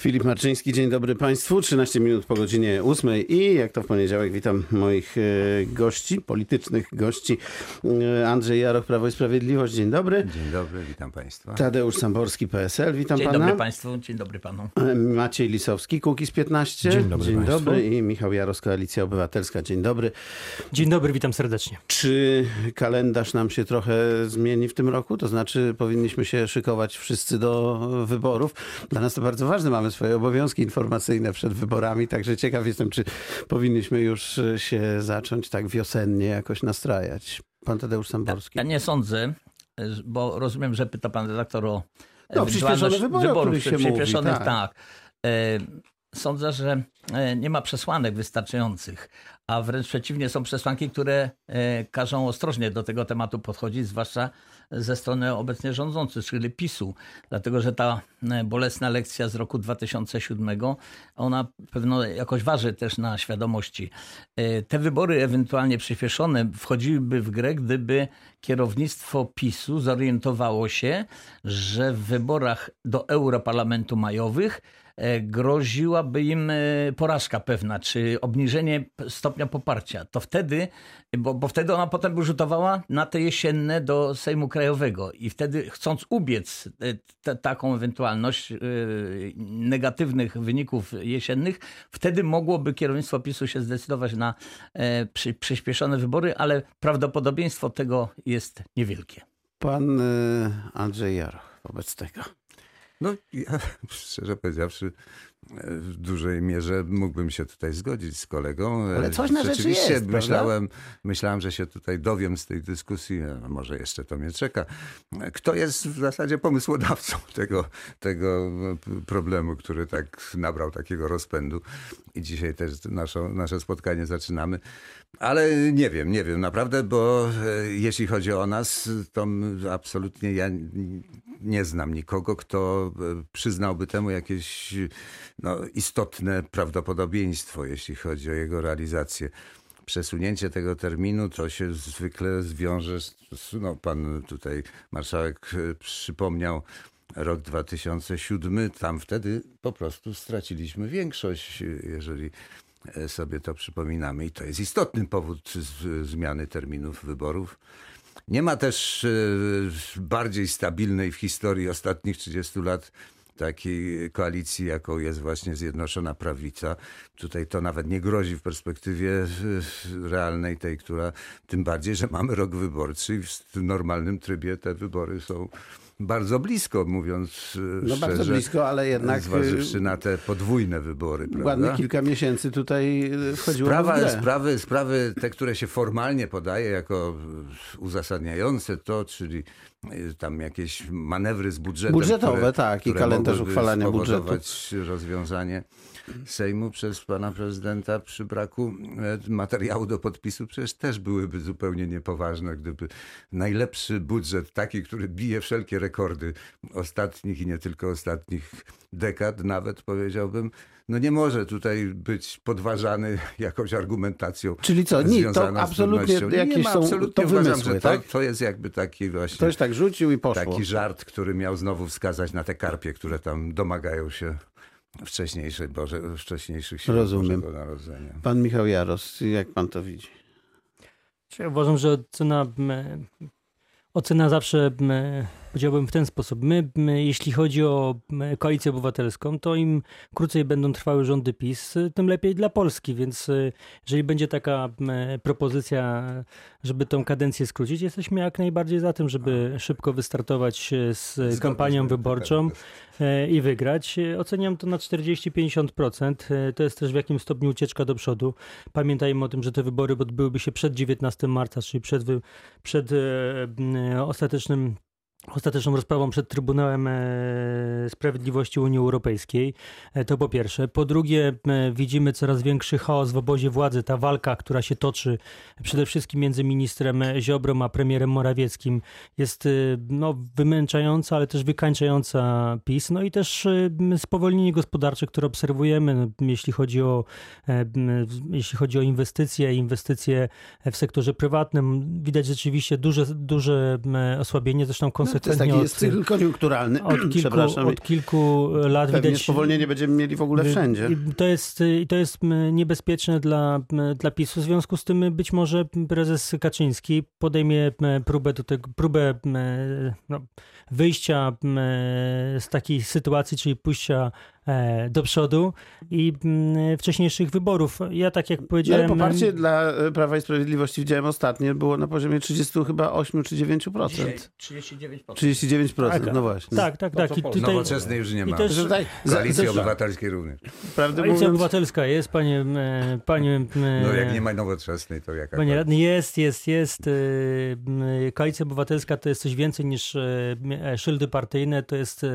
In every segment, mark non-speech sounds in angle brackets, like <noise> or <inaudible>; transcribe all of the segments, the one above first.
Filip Marczyński, dzień dobry Państwu. 13 minut po godzinie 8 i jak to w poniedziałek witam moich e, gości, politycznych gości. E, Andrzej Jaroch, Prawo i Sprawiedliwość, dzień dobry. Dzień dobry, witam Państwa. Tadeusz Samborski, PSL, witam Dzień Pana. dobry Państwu, dzień dobry Panu. E, Maciej Lisowski, Kukiz 15. Dzień dobry Dzień państwu. dobry i Michał Jaros, Koalicja Obywatelska, dzień dobry. Dzień dobry, witam serdecznie. Czy kalendarz nam się trochę zmieni w tym roku? To znaczy powinniśmy się szykować wszyscy do wyborów. Dla nas to bardzo ważne. Mamy swoje obowiązki informacyjne przed wyborami, także ciekaw jestem, czy powinniśmy już się zacząć tak wiosennie jakoś nastrajać. Pan Tadeusz Samborski. Ja nie sądzę, bo rozumiem, że pyta Pan redaktor o No, przyspieszone wybory, wyborów się mówi, przyspieszonych, tak. tak. E, Sądzę, że e, nie ma przesłanek wystarczających, a wręcz przeciwnie, są przesłanki, które e, każą ostrożnie do tego tematu podchodzić, zwłaszcza ze strony obecnie rządzących, czyli PiSu. Dlatego, że ta e, bolesna lekcja z roku 2007, ona pewno jakoś waży też na świadomości. E, Te wybory ewentualnie przyspieszone wchodziłyby w grę, gdyby kierownictwo PiSu zorientowało się, że w wyborach do Europarlamentu majowych groziłaby im e, porażka pewna, czy obniżenie stopnia poparcia. To wtedy, bo, bo wtedy ona potem by rzutowała na te jesienne do Sejmu Krajowego i wtedy chcąc ubiec e, te, taką ewentualność e, negatywnych wyników jesiennych, wtedy mogłoby kierownictwo PiSu się zdecydować na e, przy, przyspieszone wybory, ale prawdopodobieństwo tego jest niewielkie. Pan Andrzej Jaroch wobec tego. No, ja <laughs> szczerze powiedziawszy, e, w dużej mierze mógłbym się tutaj zgodzić z kolegą. E, Ale coś na rzeczy jest, prawda? myślałem, myślałem, że się tutaj dowiem z tej dyskusji, a może jeszcze to mnie czeka. Kto jest w zasadzie pomysłodawcą <laughs> tego, tego problemu, który tak nabrał takiego rozpędu. I dzisiaj też naszą, nasze spotkanie zaczynamy. Ale nie wiem, nie wiem naprawdę, bo e, jeśli chodzi o nas, to absolutnie ja nie znam nikogo, kto e, przyznałby temu jakieś no, istotne prawdopodobieństwo, jeśli chodzi o jego realizację. Przesunięcie tego terminu to się zwykle zwiąże z, no, pan tutaj marszałek e, przypomniał rok 2007, tam wtedy po prostu straciliśmy większość, e, jeżeli sobie to przypominamy. I to jest istotny powód zmiany terminów wyborów. Nie ma też e, bardziej stabilnej w historii ostatnich 30 lat takiej koalicji, jaką jest właśnie Zjednoczona Prawica. Tutaj to nawet nie grozi w perspektywie e, realnej tej, która tym bardziej, że mamy rok wyborczy i w normalnym trybie te wybory są bardzo blisko, mówiąc e, No szczerze. bardzo blisko, ale jednak Zważywszy y, na te podwójne wybory, prawda? ładnych kilka miesięcy tutaj y, wchodziło w Sprawa, grę. sprawy, sprawy te, które się formalnie podaje jako e, uzasadniające to, czyli e, tam jakieś manewry z budżetem. Budżetowe, które, tak, i kalendarz uchwalania budżetu. rozwiązanie Sejmu przez pana prezydenta przy braku e, materiału do podpisu, przecież też byłyby zupełnie niepoważne, gdyby najlepszy budżet, taki, który bije wszelkie rekordy ostatnich i nie tylko ostatnich dekad, nawet powiedziałbym, no nie może tutaj być podważany <laughs> jakąś argumentacją. Czyli co, nie, to absolutnie trudnością. jakieś nie ma, są- absolutnie to uważam, wymysły, że to, tak? to jest jakby taki właśnie Ktoś tak rzucił i poszło. taki żart, który miał znowu wskazać na te karpie, które tam domagają się wcześniejszej Boże, wcześniejszych świąt Rozumiem. Bożego Narodzenia. Pan Michał Jaros, jak pan to widzi? Czy Ja uważam, że ocena, ocena zawsze, powiedziałbym w ten sposób. My, m, jeśli chodzi o m, koalicję obywatelską, to im krócej będą trwały rządy PiS, tym lepiej dla Polski. Więc y, jeżeli będzie taka propozycja, żeby tą kadencję skrócić, jesteśmy jak najbardziej za tym, żeby szybko wystartować z kampanią z tym, wyborczą. tak, e, i wygrać. E, Oceniam to na 40-50%. E, To jest też w jakim stopniu ucieczka do przodu. Pamiętajmy o tym, że te wybory odbyłyby się przed 19 marca, czyli przed, przed e, ostatecznym ostateczną rozprawą przed Trybunałem e, Sprawiedliwości Unii Europejskiej. E, To po pierwsze. Po drugie, e, widzimy coraz większy chaos w obozie władzy. Ta walka, która się toczy przede wszystkim między ministrem Ziobrą a premierem Morawieckim jest no, wymęczająca, ale też wykańczająca PiS. No i też spowolnienie gospodarcze, które obserwujemy, no, jeśli chodzi o, jeśli chodzi o inwestycje, inwestycje w sektorze prywatnym. Widać rzeczywiście duże, duże osłabienie, zresztą konsekwencje To jest taki od, cykl koniunkturalny. od, kilku, Przepraszam. od kilku lat Pewnie widać... spowolnienie będziemy mieli w ogóle wszędzie. I To jest, to jest m, niebezpieczne dla, m, dla PiSu. W związku z tym być może prezes Kaczyński podejmie próbę, do tego, próbę no, wyjścia z takiej sytuacji, czyli pójścia do przodu i m, wcześniejszych wyborów. Ja tak jak No, ale powiedziałem... poparcie dla e, Prawa i Sprawiedliwości widziałem ostatnio było na poziomie 30 chyba 8 czy 9%. Dzisiaj 39%. 39%, Tak, no właśnie. Tak, tak, tak. I tutaj, Nowoczesnej już nie i ma. też- Koalicji za- Obywatelskiej również. Prawdę Koalicja mówiąc, Obywatelska jest, panie... e, panie e, No jak nie ma nowoczesnej, to jaka Panie radny, jest, jest, jest. Koalicja Obywatelska to jest coś więcej niż szyldy partyjne, to jest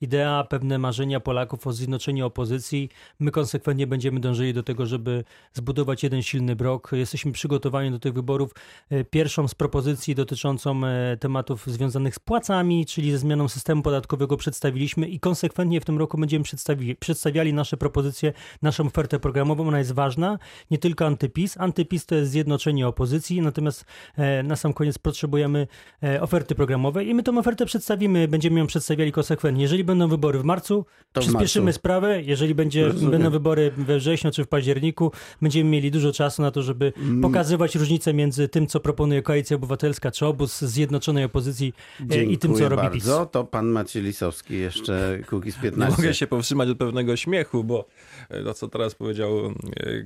idea, pewne marzenia Polaków o zjednoczeniu opozycji. My konsekwentnie będziemy dążyli do tego, żeby zbudować jeden silny blok. Jesteśmy przygotowani do tych wyborów. Y, Pierwszą z propozycji dotyczącą y, tematów związanych z płacami, czyli ze zmianą systemu podatkowego przedstawiliśmy i konsekwentnie w tym roku będziemy przedstawi przedstawiali nasze propozycje, naszą ofertę programową. Ona jest ważna, nie tylko antypis. Antypis to jest zjednoczenie opozycji, natomiast e, na sam koniec potrzebujemy e, oferty programowej i my tą ofertę przedstawimy, będziemy ją przedstawiali konsekwentnie. Jeżeli będą wybory w marcu, To w przyspieszymy sprawę. Jeżeli będzie, Rozumiem. będą wybory we wrześniu czy w październiku, będziemy mieli dużo czasu na to, żeby Mm. pokazywać różnicę między tym, co proponuje Koalicja Obywatelska czy obóz zjednoczonej opozycji e, i tym, co Dziękuję robi PiS. bardzo. To pan Maciej Lisowski, jeszcze Kukiz <laughs> Nie 15. mogę się powstrzymać od pewnego śmiechu, bo e, to, co teraz powiedział e,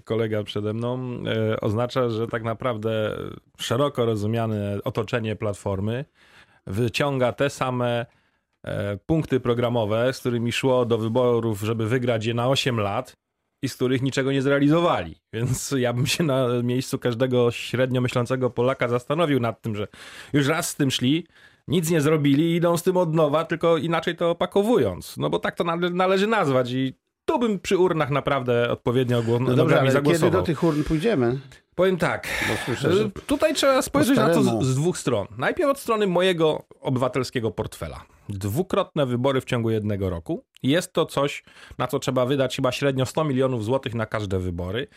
kolega przede mną, oznacza, że tak naprawdę szeroko rozumiane otoczenie Platformy wyciąga te same punkty programowe, z którymi szło do wyborów, żeby wygrać je na 8 lat i z których niczego nie zrealizowali. Więc ja bym się na miejscu każdego średnio myślącego Polaka zastanowił nad tym, że już raz z tym szli, nic nie zrobili i idą z tym od nowa, tylko inaczej to opakowując. No bo tak to nale- należy nazwać i tu bym przy urnach naprawdę odpowiednio gło- No dobrze, ale kiedy zagłosował. do tych urn pójdziemy? Powiem tak, słyszę, że tutaj trzeba spojrzeć na to z, z dwóch stron. Najpierw od strony mojego obywatelskiego portfela. Dwukrotne wybory w ciągu jednego roku. Jest to coś, na co trzeba wydać chyba średnio 100 milionów złotych na każde wybory.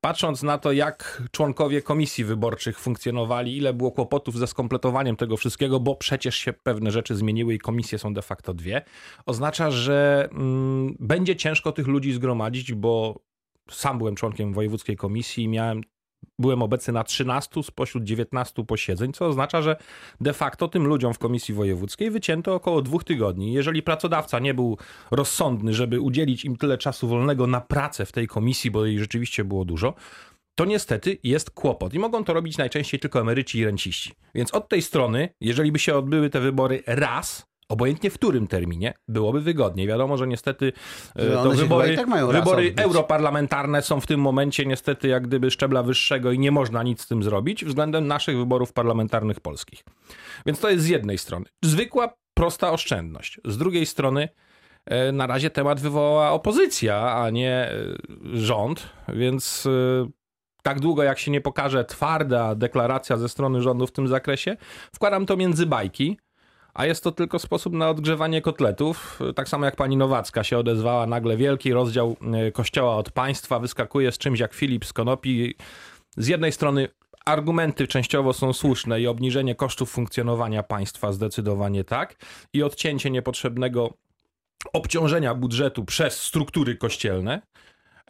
Patrząc na to, jak członkowie komisji wyborczych funkcjonowali, ile było kłopotów ze skompletowaniem tego wszystkiego, bo przecież się pewne rzeczy zmieniły i komisje są de facto dwie, oznacza, że mm, będzie ciężko tych ludzi zgromadzić, bo sam byłem członkiem wojewódzkiej komisji i miałem byłem obecny na 13 spośród 19 posiedzeń, co oznacza, że de facto tym ludziom w komisji wojewódzkiej wycięto około dwóch tygodni. Jeżeli pracodawca nie był rozsądny, żeby udzielić im tyle czasu wolnego na pracę w tej komisji, bo jej rzeczywiście było dużo, to niestety jest kłopot. I mogą to robić najczęściej tylko emeryci i renciści. Więc od tej strony, jeżeli by się odbyły te wybory raz, obojętnie w którym terminie, byłoby wygodniej. Wiadomo, że niestety e, Że to wybory, tak wybory europarlamentarne są w tym momencie niestety jak gdyby szczebla wyższego i nie można nic z tym zrobić względem naszych wyborów parlamentarnych polskich. Więc to jest z jednej strony zwykła, prosta oszczędność. Z drugiej strony e, na razie temat wywołała opozycja, a nie e, rząd, więc tak długo jak się nie pokaże twarda deklaracja ze strony rządu w tym zakresie, wkładam to między bajki, a jest to tylko sposób na odgrzewanie kotletów. Tak samo jak pani Nowacka się odezwała, nagle wielki rozdział e, kościoła od państwa wyskakuje z czymś jak Filip z Konopi. Z jednej strony argumenty częściowo są słuszne i obniżenie kosztów funkcjonowania państwa zdecydowanie tak i odcięcie niepotrzebnego obciążenia budżetu przez struktury kościelne.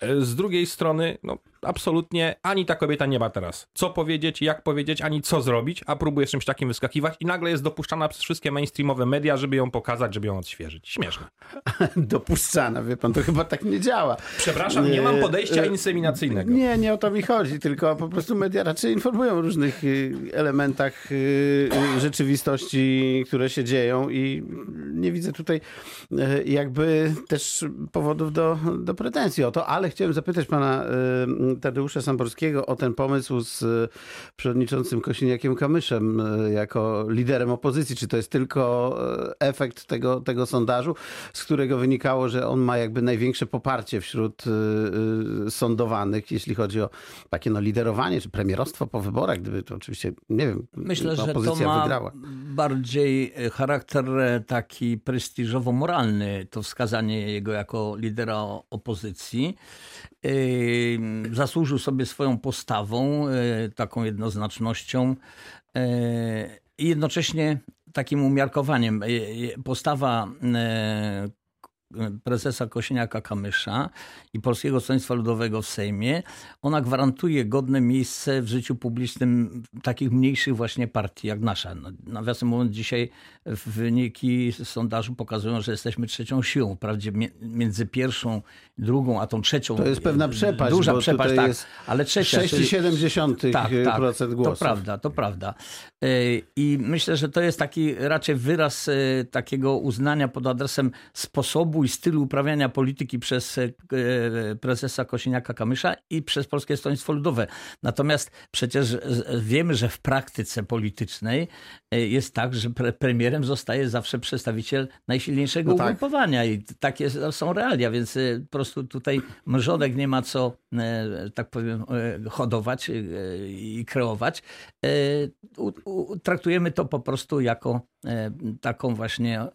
E, Z drugiej strony, no, absolutnie ani ta kobieta nie ma teraz co powiedzieć, jak powiedzieć, ani co zrobić, a próbuje czymś takim wyskakiwać i nagle jest dopuszczana przez wszystkie mainstreamowe media, żeby ją pokazać, żeby ją odświeżyć. Śmieszne. <laughs> dopuszczana, wie pan, to chyba tak nie działa. Przepraszam, nie mam podejścia E, inseminacyjnego. Nie, nie o to mi chodzi, tylko po prostu media raczej informują o różnych y, elementach rzeczywistości, które się dzieją i nie widzę tutaj jakby też powodów do, do pretensji o to, ale chciałem zapytać pana Tadeusza Samborskiego o ten pomysł z y, przewodniczącym Kosiniakiem Kamyszem y, jako liderem opozycji. Czy to jest tylko y, efekt tego, tego sondażu, z którego wynikało, że on ma jakby największe poparcie wśród sądowanych, jeśli chodzi o takie no, liderowanie czy premierostwo po wyborach, gdyby to oczywiście, nie wiem, Myślę, że to ma wygrała. bardziej e, charakter e, taki prestiżowo-moralny, to wskazanie jego jako lidera opozycji. Zasłużył sobie swoją postawą, yy, taką jednoznacznością yy, i jednocześnie takim umiarkowaniem. E, e, Postawa e, prezesa Kosiniaka-Kamysza i Polskiego Stronnictwa Ludowego w Sejmie, ona gwarantuje godne miejsce w życiu publicznym takich mniejszych właśnie partii jak nasza. No, nawiasem mówiąc, dzisiaj wyniki sondażu pokazują, że jesteśmy trzecią siłą. Wprawdzie mi- między pierwszą, drugą, a tą trzecią. To jest pewna przepaść, Duża przepaść, tak. ale trzecia. czyli- 6,7% tak, tak, procent głosów. To prawda, to prawda. E, I myślę, że to jest taki raczej wyraz e, takiego uznania pod adresem sposobu i stylu uprawiania polityki przez e, prezesa Kosiniaka-Kamysza i przez Polskie Stronnictwo Ludowe. Natomiast przecież wiemy, że w praktyce politycznej jest tak, że pre premierem zostaje zawsze przedstawiciel najsilniejszego No tak. ugrupowania i takie są realia, więc po prostu tutaj mrzodek nie ma co, tak powiem, hodować i kreować. Traktujemy to po prostu jako e, taką właśnie e,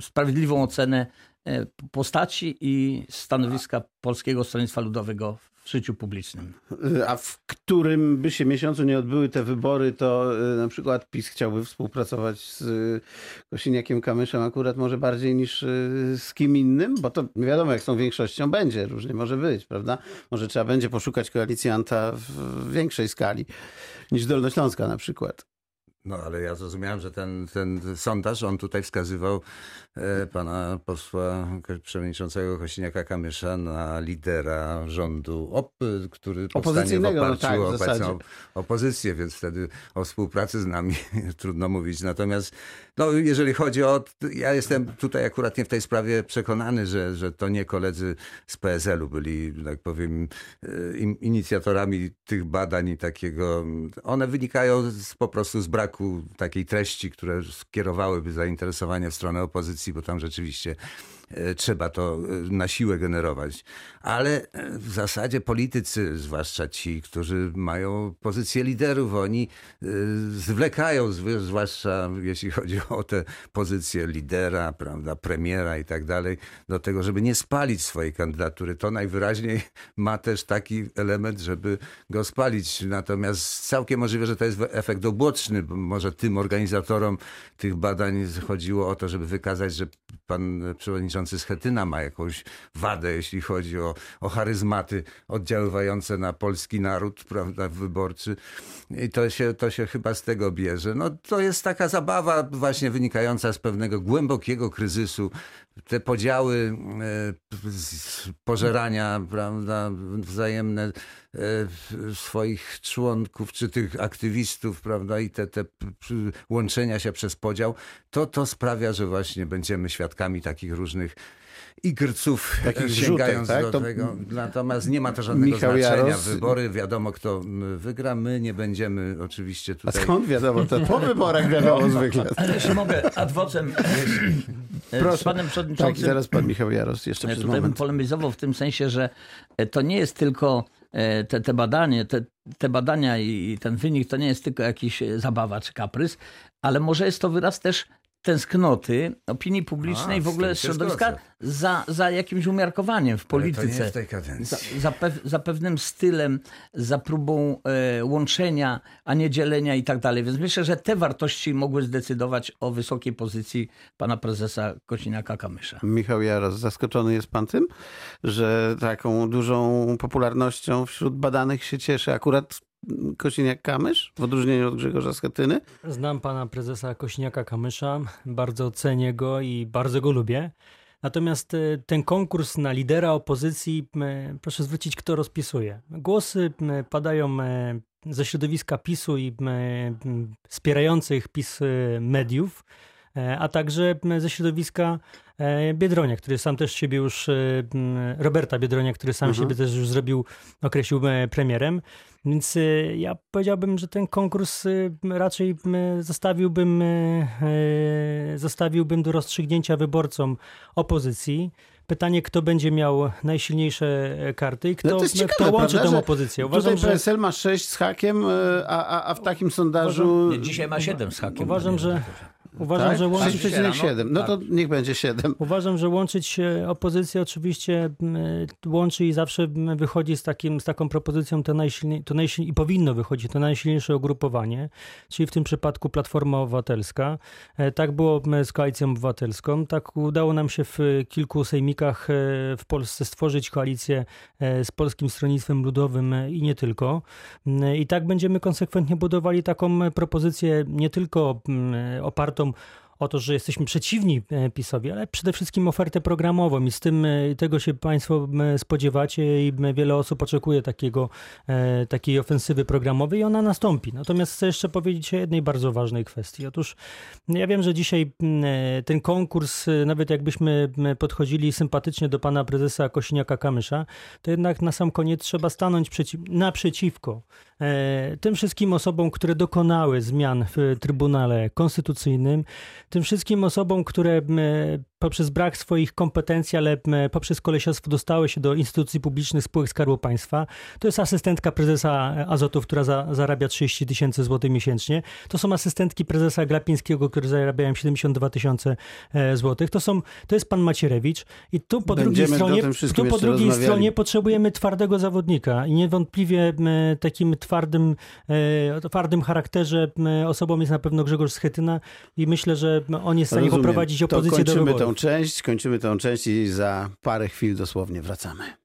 sprawiedliwą ocenę e, postaci i stanowiska Polskiego Stronnictwa Ludowego w życiu publicznym. A w którym by się miesiącu nie odbyły te wybory, to na przykład PiS chciałby współpracować z Kosiniakiem Kamyszem akurat może bardziej niż z kim innym? Bo to wiadomo, jak tą większością będzie, różnie może być, prawda? Może trzeba będzie poszukać koalicjanta w większej skali niż Dolnośląska na przykład. No ale ja zrozumiałem, że ten, ten sondaż, on tutaj wskazywał e, pana posła przewodniczącego Kosiniaka-Kamysza na lidera rządu, op, który powstanie w no oparciu tak, w o opozycję, więc wtedy o współpracy z nami <laughs> trudno mówić. Natomiast no, jeżeli chodzi o... Ja jestem tutaj akurat nie w tej sprawie przekonany, że, że to nie koledzy z PSL-u byli, tak powiem, im- inicjatorami tych badań i takiego... One wynikają z, po prostu z braku takiej treści, które skierowałyby zainteresowanie w stronę opozycji, bo tam rzeczywiście trzeba to e, na siłę generować. Ale e, w zasadzie politycy, zwłaszcza ci, którzy mają pozycję liderów, oni e, zwlekają, zwłaszcza jeśli chodzi <laughs> o te pozycje lidera, prawda, premiera i tak dalej, do tego, żeby nie spalić swojej kandydatury. To najwyraźniej <laughs> ma też taki element, żeby go spalić. Natomiast całkiem możliwe, że to jest efekt uboczny, bo może tym organizatorom tych badań chodziło o to, żeby wykazać, że pan przewodniczący Schetyna ma jakąś wadę, jeśli chodzi o, o charyzmaty oddziaływające na polski naród, prawda, wyborczy. I to się, to się chyba z tego bierze. No, to jest taka zabawa właśnie wynikająca z pewnego głębokiego kryzysu. Te podziały e, pożerania, prawda, wzajemne swoich członków, czy tych aktywistów, prawda, i te, te łączenia się przez podział, to, to sprawia, że właśnie będziemy świadkami takich różnych igrców, Takich e, sięgając tak? do To- tego. Natomiast nie ma to żadnego Michał znaczenia. Jaros- Wybory, wiadomo kto wygra. My nie będziemy oczywiście A tutaj... skąd wiadomo? To po wyborach <laughs> wiadomo zwykle. Ale jeśli mogę adwocem e, Proszę. z panem Tak, przewodniczącym. zaraz pan Michał Jaros jeszcze przez tutaj bym moment. polemizował w tym sensie, że e, to nie jest tylko e, te, te badanie, te, te badania i ten wynik to nie jest tylko jakiś e, zabawa czy kaprys, ale może jest to wyraz też tęsknoty opinii publicznej A, w ogóle środowiska za, za jakimś umiarkowaniem w Ale To nie polityce. w tej kadencji. Za, za, pew, za pewnym stylem, za próbą e, łączenia, a nie dzielenia i tak dalej. Więc myślę, że te wartości mogły zdecydować o wysokiej pozycji pana prezesa Kosiniaka-Kamysza. Michał Jaros, zaskoczony jest pan tym, że taką dużą popularnością wśród badanych się cieszy akurat Kosiniak-Kamysz, w odróżnieniu od Grzegorza Schetyny? Znam pana prezesa Kośniaka-Kamysza, bardzo cenię go i bardzo go lubię. Natomiast e, ten konkurs na lidera opozycji, proszę zwrócić, kto rozpisuje. Głosy padają e, ze środowiska PiSu i wspierających PiS e, mediów, a także ze środowiska e, Biedronia, który sam też siebie już, e, Roberta Biedronia, który sam Mhm. siebie też już zrobił, określił e, premierem. Więc e, ja powiedziałbym, że ten konkurs e, raczej zostawiłbym, e, e, zostawiłbym do rozstrzygnięcia wyborcom opozycji. Pytanie, kto będzie miał najsilniejsze e, karty i kto, No to jest ciekawe, kto łączy prawda, tą że opozycję. Tutaj Uważam, że, PSL ma 6 z hakiem, e, a, a, a w takim sondażu... Nie, dzisiaj ma 7 z hakiem. Uważam, że-. Uważam, tak? że łączyć 3,7. No to niech będzie 7. Uważam, że łączyć opozycję oczywiście e, łączy i zawsze wychodzi z, takim, z taką propozycją to, najsilniej, to najsilniej, i powinno wychodzić to najsilniejsze ugrupowanie, czyli w tym przypadku Platforma Obywatelska. E, Tak było z Koalicją Obywatelską. Tak udało nam się w kilku sejmikach e, w Polsce stworzyć koalicję z Polskim Stronnictwem Ludowym i nie tylko. I tak będziemy konsekwentnie budowali taką propozycję nie tylko m, o to, że jesteśmy przeciwni e, PiSowi, ale przede wszystkim ofertę programową i z tym e, tego się Państwo spodziewacie i wiele osób oczekuje takiego, e, takiej ofensywy programowej i ona nastąpi. Natomiast chcę jeszcze powiedzieć o jednej bardzo ważnej kwestii. Otóż ja wiem, że dzisiaj ten konkurs, nawet jakbyśmy podchodzili sympatycznie do pana prezesa Kosiniaka-Kamysza, to jednak na sam koniec trzeba stanąć przeciw, naprzeciwko tym wszystkim osobom, które dokonały zmian w Trybunale Konstytucyjnym, tym wszystkim osobom, które poprzez brak swoich kompetencji, ale poprzez kolesiostwo dostały się do instytucji publicznych spółek Skarbu Państwa. To jest asystentka prezesa Azotów, która za, zarabia 30 tysięcy złotych miesięcznie. To są asystentki prezesa Glapińskiego, które zarabiają 72 tysiące e, złotych. To, są, to jest pan Macierewicz. I tu po Będziemy drugiej stronie, tu po drugiej stronie potrzebujemy twardego zawodnika i niewątpliwie takim twardym, e, twardym charakterze osobą jest na pewno Grzegorz Schetyna i myślę, że on jest w stanie poprowadzić opozycję do wyborów. Tą część, kończymy tą część i za parę chwil dosłownie wracamy.